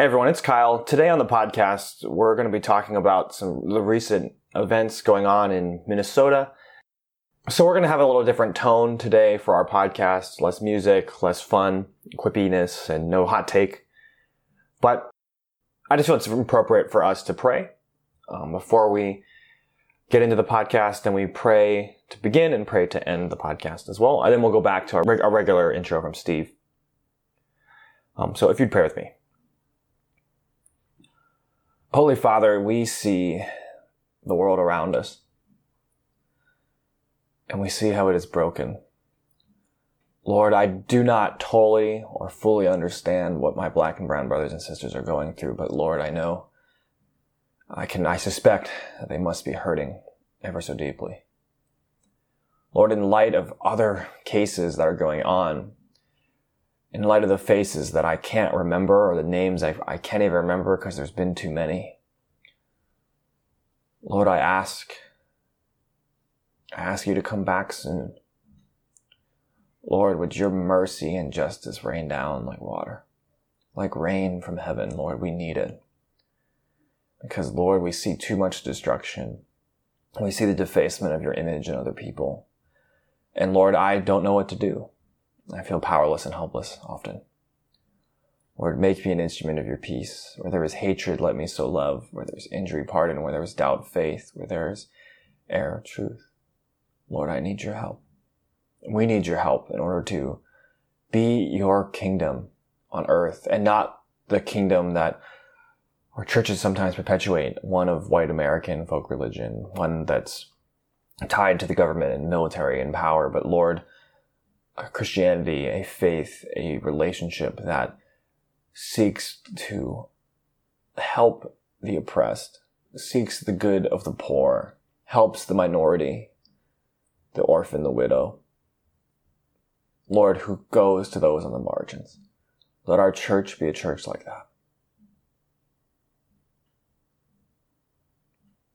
Hey everyone, it's Kyle. Today on the podcast, we're going to be talking about some the recent events going on in Minnesota. So we're going to have a little different tone today for our podcast, less music, less fun, quippiness, and no hot take. But I just feel it's appropriate for us to pray um, before we get into the podcast, and we pray to begin and pray to end the podcast as well. And then we'll go back to our, reg- our regular intro from Steve. Um, so if you'd pray with me. Holy Father, we see the world around us and we see how it is broken. Lord, I do not totally or fully understand what my black and brown brothers and sisters are going through, but Lord, I know I can, I suspect that they must be hurting ever so deeply. Lord, in light of other cases that are going on, in light of the faces that I can't remember or the names I, I can't even remember because there's been too many. Lord, I ask, I ask you to come back soon. Lord, would your mercy and justice rain down like water, like rain from heaven, Lord, we need it. Because Lord, we see too much destruction. We see the defacement of your image in other people. And Lord, I don't know what to do. I feel powerless and helpless often. Lord, make me an instrument of your peace. Where there is hatred, let me sow love. Where there is injury, pardon. Where there is doubt, faith. Where there is error, truth. Lord, I need your help. We need your help in order to be your kingdom on earth and not the kingdom that our churches sometimes perpetuate, one of white American folk religion, one that's tied to the government and military and power. But Lord, Christianity, a faith, a relationship that seeks to help the oppressed, seeks the good of the poor, helps the minority, the orphan, the widow. Lord, who goes to those on the margins. Let our church be a church like that.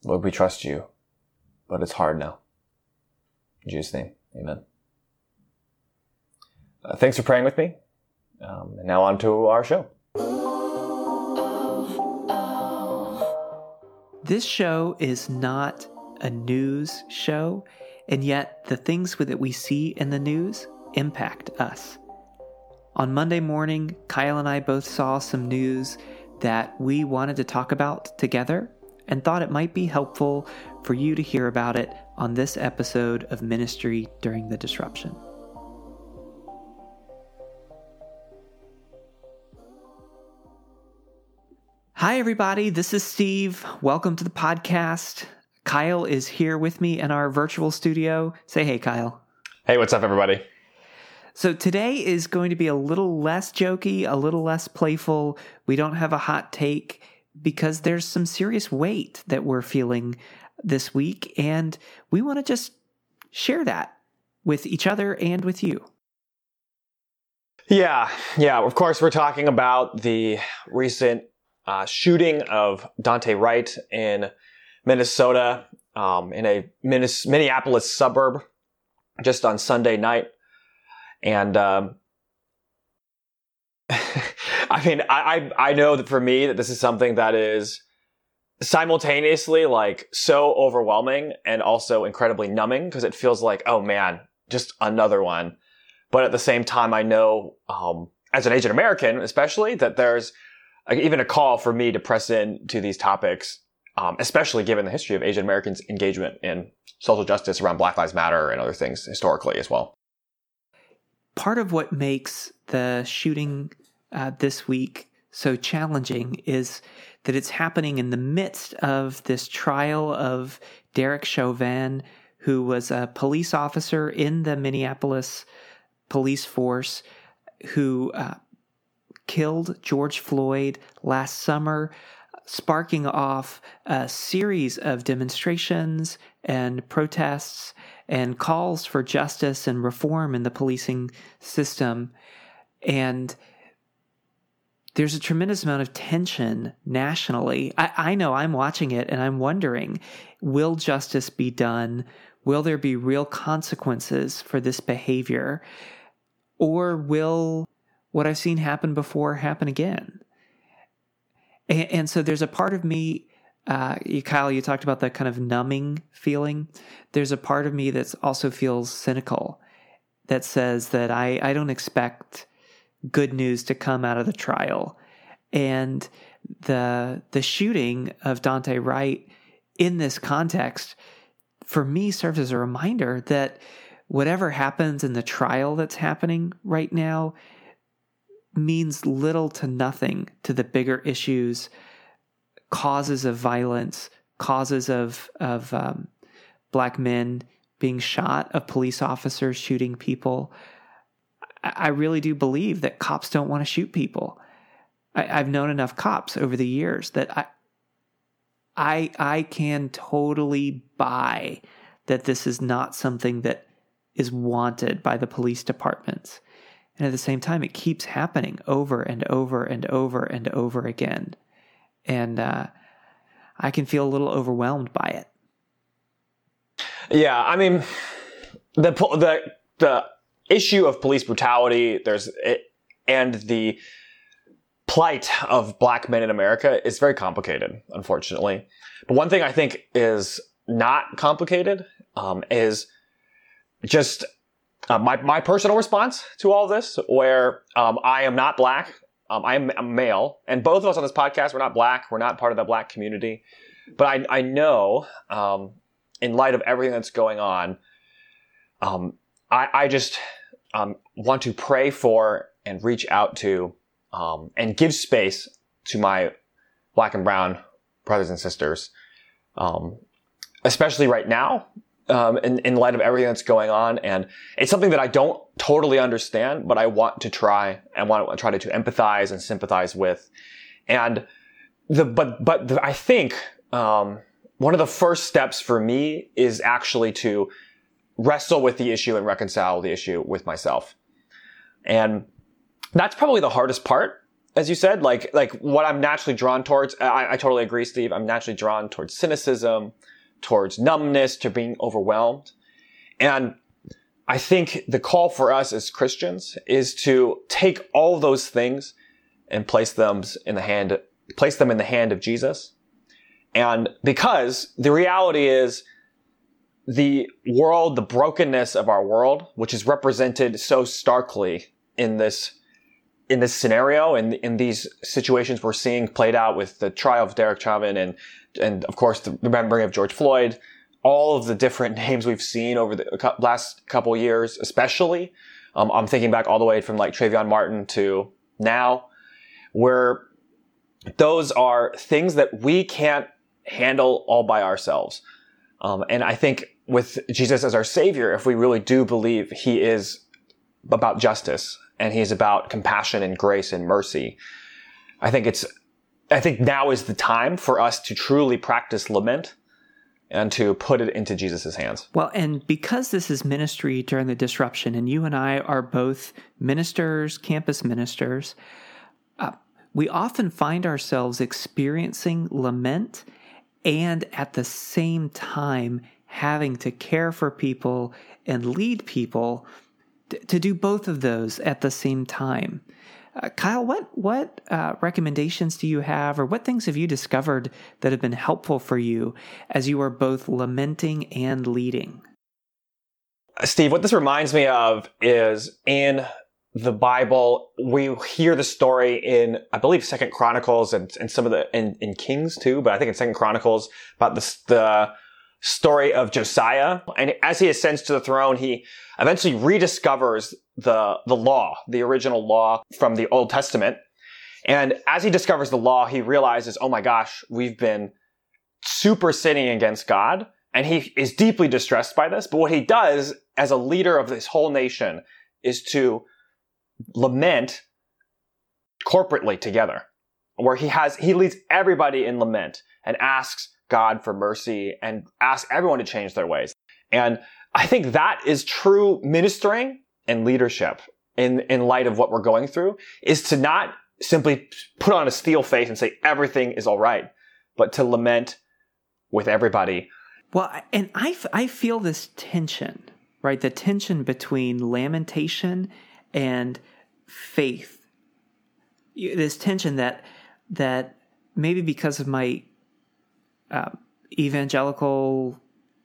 Lord, we trust you, but it's hard now. In Jesus' name, amen. Uh, thanks for praying with me. Um, and now on to our show. This show is not a news show, and yet the things that we see in the news impact us. On Monday morning, Kyle and I both saw some news that we wanted to talk about together and thought it might be helpful for you to hear about it on this episode of Ministry During the Disruption. Hi, everybody. This is Steve. Welcome to the podcast. Kyle is here with me in our virtual studio. Say hey, Kyle. Hey, what's up, everybody? So, today is going to be a little less jokey, a little less playful. We don't have a hot take because there's some serious weight that we're feeling this week, and we want to just share that with each other and with you. Yeah, yeah. Of course, we're talking about the recent uh, shooting of Daunte Wright in Minnesota, um, in a Minneapolis suburb, just on Sunday night, and um, I mean, I, I I know that for me that this is something that is simultaneously like so overwhelming and also incredibly numbing because it feels like oh man, just another one. But at the same time, I know um, as an Asian American, especially that there's even a call for me to press in to these topics, um, especially given the history of Asian Americans' engagement in social justice around Black Lives Matter and other things historically as well. Part of what makes the shooting uh, this week so challenging is that it's happening in the midst of this trial of Derek Chauvin, who was a police officer in the Minneapolis police force who uh, killed George Floyd last summer, sparking off a series of demonstrations and protests and calls for justice and reform in the policing system. And there's a tremendous amount of tension nationally. I, I, know I'm watching it and I'm wondering will justice be done? Will there be real consequences for this behavior? Or will what I've seen happen before happen again. And, and so there's a part of me, uh, Kyle, you talked about that kind of numbing feeling. There's a part of me that also feels cynical that says that I, I don't expect good news to come out of the trial. And the the shooting of Daunte Wright in this context for me serves as a reminder that whatever happens in the trial that's happening right now means little to nothing to the bigger issues, causes of violence, causes of of um, black men being shot, of police officers shooting people. I, really do believe that cops don't want to shoot people. I, I've known enough cops over the years that I I I can totally buy that this is not something that is wanted by the police departments. And at the same time, it keeps happening over and over and over and over again. And uh, I can feel a little overwhelmed by it. Yeah, I mean, the the the issue of police brutality, there's it, and the plight of black men in America is very complicated, unfortunately. But one thing I think is not complicated um, is just uh, my my personal response to all this, where um, I am not black, um, I am a male, and both of us on this podcast we're not black, we're not part of the black community, but I I know um, in light of everything that's going on, um, I I just um, want to pray for and reach out to and give space to my black and brown brothers and sisters, especially right now um, in, in light of everything that's going on. And it's something that I don't totally understand, but I want to try and want to try to, to empathize and sympathize with. And the, but, but the, I think, um, one of the first steps for me is actually to wrestle with the issue and reconcile the issue with myself. And that's probably the hardest part. As you said, like, like what I'm naturally drawn towards, I, I totally agree, Steve. I'm naturally drawn towards cynicism, towards numbness, to being overwhelmed. And I think the call for us as Christians is to take all those things and place them in the hand, place them in the hand of Jesus. And because the reality is the world, the brokenness of our world, which is represented so starkly in this in this scenario and in, in these situations we're seeing played out with the trial of Derek Chauvin and and of course the remembering of George Floyd, all of the different names we've seen over the last couple years, especially. Um, I'm thinking back all the way from like Trayvon Martin to now, where those are things that we can't handle all by ourselves. Um, and I think with Jesus as our savior, if we really do believe he is about justice and he's about compassion and grace and mercy, I think it's I think now is the time for us to truly practice lament and to put it into Jesus' hands. Well, and because this is ministry during the disruption, and you and I are both ministers, campus ministers, uh, we often find ourselves experiencing lament and at the same time having to care for people and lead people to do both of those at the same time. Uh, Kyle, what what uh, recommendations do you have, or what things have you discovered that have been helpful for you as you are both lamenting and leading? Steve, what this reminds me of is in the Bible, we hear the story in, I believe, Second Chronicles and, and some of the in, in Kings too, but I think in Second Chronicles about the the story of Josiah. And as he ascends to the throne, he eventually rediscovers the, the law, the original law from the Old Testament. And as he discovers the law, he realizes, oh my gosh, we've been super sinning against God. And he is deeply distressed by this. But what he does as a leader of this whole nation is to lament corporately together, where he has, he leads everybody in lament and asks God for mercy and ask everyone to change their ways. And I think that is true ministering and leadership in, in light of what we're going through is to not simply put on a steel face and say everything is all right, but to lament with everybody. Well, and I, I feel this tension, right? The tension between lamentation and faith. This tension that, that maybe because of my uh, evangelical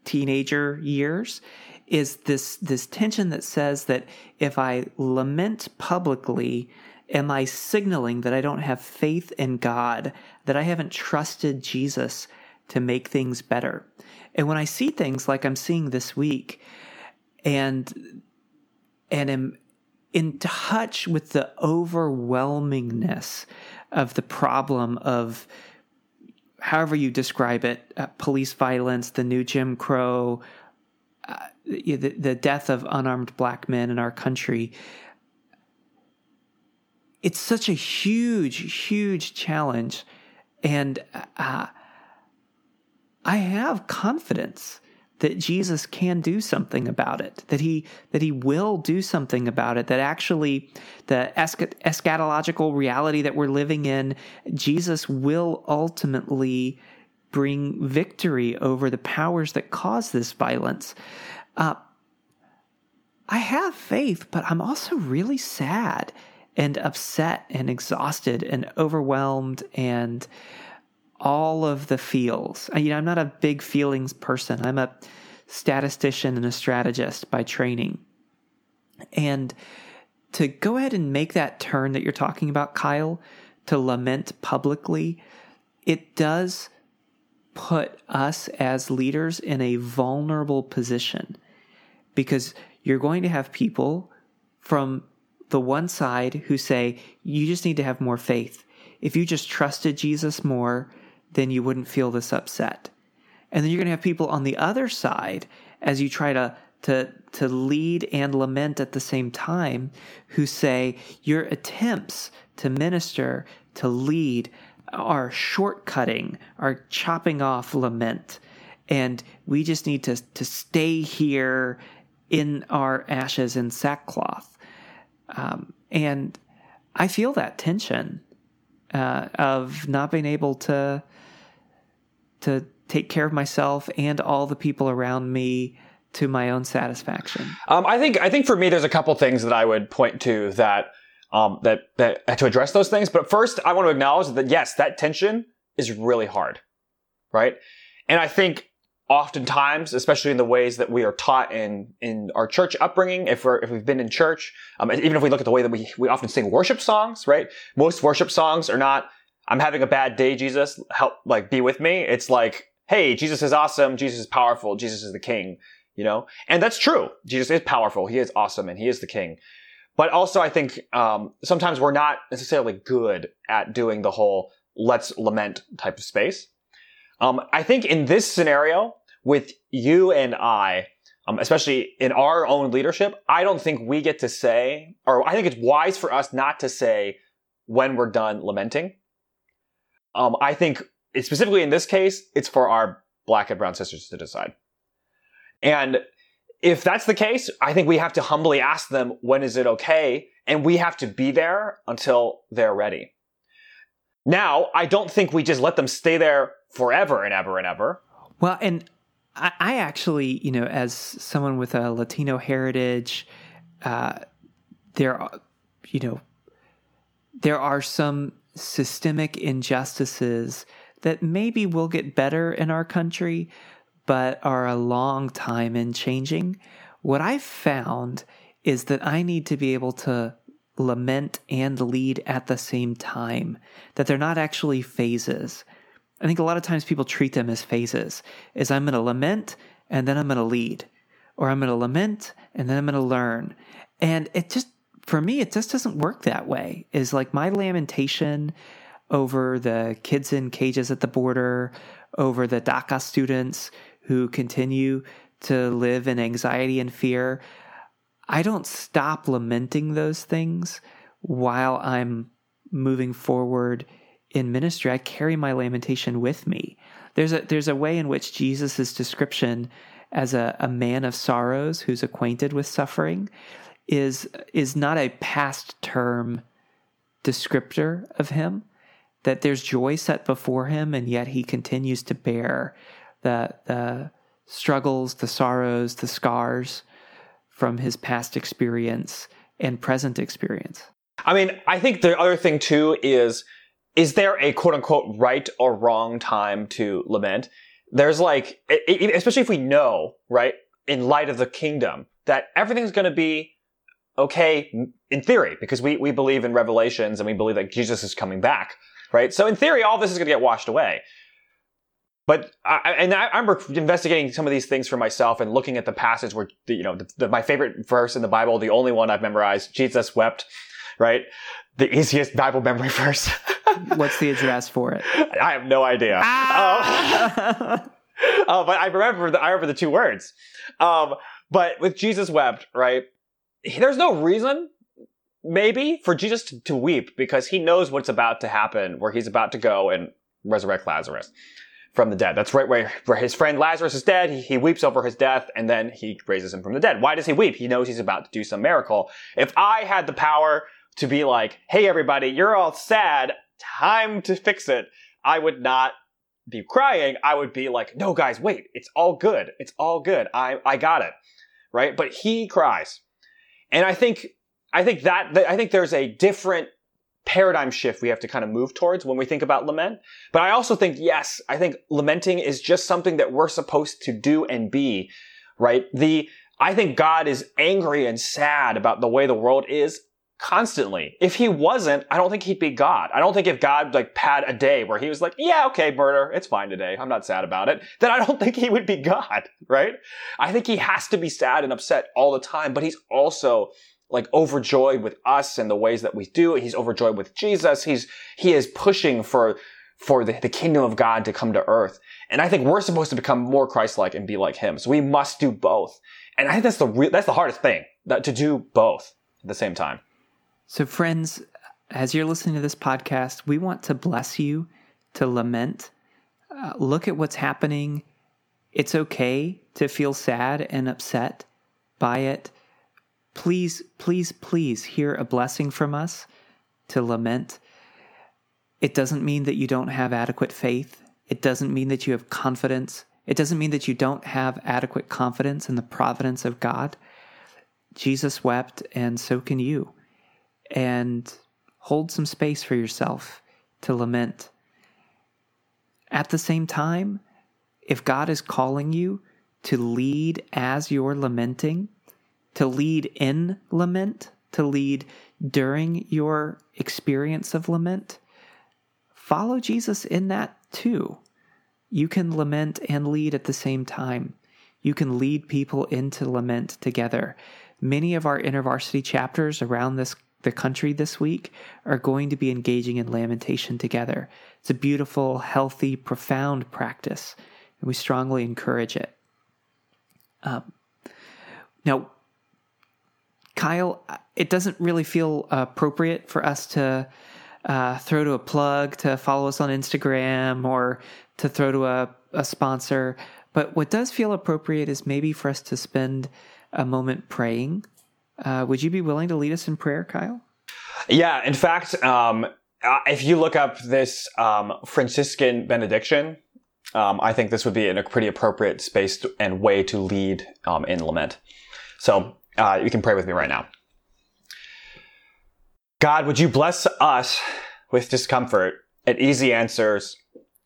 teenager years is this this tension that says that if I lament publicly, am I signaling that I don't have faith in God, that I haven't trusted Jesus to make things better? And when I see things like I'm seeing this week, and and am in touch with the overwhelmingness of the problem of however you describe it uh, police violence the new jim crow uh, the, the death of unarmed black men in our country it's such a huge huge challenge. And uh, i have confidence that Jesus can do something about it, that he that he will do something about it, that actually the eschatological reality that we're living in, Jesus will ultimately bring victory over the powers that cause this violence. Uh, I have faith, but I'm also really sad and upset and exhausted and overwhelmed and all of the feels. Uh, you know, I'm not a big feelings person. I'm a statistician and a strategist by training. And to go ahead and make that turn that you're talking about, Kyle, to lament publicly, it does put us as leaders in a vulnerable position because you're going to have people from the one side who say, you just need to have more faith. If you just trusted Jesus more, then you wouldn't feel this upset. And then you're going to have people on the other side as you try to to to lead and lament at the same time who say your attempts to minister to lead are shortcutting are chopping off lament and we just need to to stay here in our ashes and sackcloth um, and i feel that tension uh, of not being able to to take care of myself and all the people around me to my own satisfaction? Um, I think I think for me, there's a couple things that I would point to that um, that that to address those things. But first, I want to acknowledge that yes, that tension is really hard, right? And I think oftentimes, especially in the ways that we are taught in in our church upbringing, if we're if we've been in church, um, even if we look at the way that we we often sing worship songs, right? Most worship songs are not I'm having a bad day, Jesus, help, like, be with me. It's like, hey, Jesus is awesome. Jesus is powerful. Jesus is the king, you know? And that's true. Jesus is powerful. He is awesome and he is the king. But also, I think, um, sometimes we're not necessarily good at doing the whole let's lament type of space. Um, I think in this scenario with you and I, um, especially in our own leadership, I don't think we get to say, or I think it's wise for us not to say when we're done lamenting. Um, I think specifically in this case, it's for our black and brown sisters to decide. And if that's the case, I think we have to humbly ask them, when is it okay? And we have to be there until they're ready. Now, I don't think we just let them stay there forever and ever and ever. Well, and I, I actually, you know, as someone with a Latino heritage, uh, there, are, you know, there are some systemic injustices that maybe will get better in our country, but are a long time in changing. What I've found is that I need to be able to lament and lead at the same time, that they're not actually phases. I think a lot of times people treat them as phases, is I'm going to lament and then I'm going to lead, or I'm going to lament and then I'm going to learn. And it just for me, it just doesn't work that way. Is like my lamentation over the kids in cages at the border, over the DACA students who continue to live in anxiety and fear. I don't stop lamenting those things while I'm moving forward in ministry. I carry my lamentation with me. There's a there's a way in which Jesus' description as a, a man of sorrows who's acquainted with suffering is is not a past term descriptor of him that there's joy set before him and yet he continues to bear the the struggles the sorrows the scars from his past experience and present experience i mean i think the other thing too is is there a quote unquote right or wrong time to lament? There's like, especially if we know, right, in light of the kingdom, that everything's going to be okay in theory, because we, we believe in revelations and we believe that Jesus is coming back, right? So in theory, all this is going to get washed away. But I, and I, am investigating some of these things for myself and looking at the passage where the, you know the, the, my favorite verse in the Bible, the only one I've memorized, Jesus wept, right? The easiest Bible memory verse. What's the address for it? I have no idea. Ah! Um, uh, but I remember the, I remember the two words. Um, but with Jesus wept, right? There's no reason, maybe, for Jesus to, to weep because he knows what's about to happen, where he's about to go and resurrect Lazarus from the dead. That's right where, where his friend Lazarus is dead. He, he, weeps over his death and then he raises him from the dead. Why does he weep? He knows he's about to do some miracle. If I had the power to be like, hey everybody, you're all sad, time to fix it, I would not be crying. I would be like, no guys, wait, it's all good. It's all good. I, I got it. Right? But he cries. And I think, I think that, I think there's a different paradigm shift we have to kind of move towards when we think about lament. But I also think, yes, I think lamenting is just something that we're supposed to do and be, right? The, I think God is angry and sad about the way the world is constantly. If he wasn't, I don't think he'd be God. I don't think if God like had a day where he was like, yeah, okay, murder, it's fine today. I'm not sad about it. Then I don't think he would be God, right? I think he has to be sad and upset all the time, but he's also like overjoyed with us and the ways that we do. He's overjoyed with Jesus. He's, he is pushing for, for the, the kingdom of God to come to earth. And I think we're supposed to become more Christ-like and be like him. So we must do both. And I think that's the real, that's the hardest thing, that to do both at the same time. So friends, as you're listening to this podcast, we want to bless you to lament. Uh, look at what's happening. It's okay to feel sad and upset by it please, please, please hear a blessing from us to lament. It doesn't mean that you don't have adequate faith. It doesn't mean that you have confidence. It doesn't mean that you don't have adequate confidence in the providence of God. Jesus wept, and so can you. And hold some space for yourself to lament. At the same time, if God is calling you to lead as you're lamenting, to lead in lament, to lead during your experience of lament, follow Jesus in that too. You can lament and lead at the same time. You can lead people into lament together. Many of our intervarsity chapters around this the country this week are going to be engaging in lamentation together. It's a beautiful, healthy, profound practice, and we strongly encourage it. Um, now, Kyle, it doesn't really feel appropriate for us to uh, throw to a plug to follow us on Instagram or to throw to a, a sponsor. But what does feel appropriate is maybe for us to spend a moment praying. Uh, would you be willing to lead us in prayer, Kyle? Yeah. In fact, um, uh, if you look up this um, Franciscan benediction, um, I think this would be a pretty appropriate space and way to lead um, in lament. So uh, you can pray with me right now. God, would you bless us with discomfort and easy answers,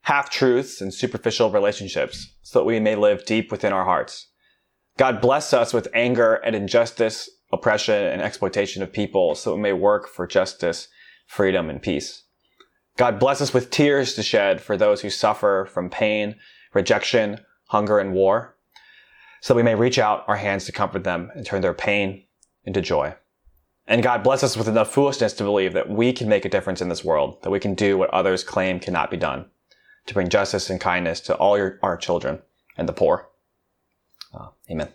half truths, and superficial relationships so that we may live deep within our hearts? God, bless us with anger and injustice, oppression, and exploitation of people so we may work for justice, freedom, and peace. God, bless us with tears to shed for those who suffer from pain, rejection, hunger, and war so we may reach out our hands to comfort them and turn their pain into joy. And God bless us with enough foolishness to believe that we can make a difference in this world, that we can do what others claim cannot be done, to bring justice and kindness to all your, our children and the poor. Uh, amen.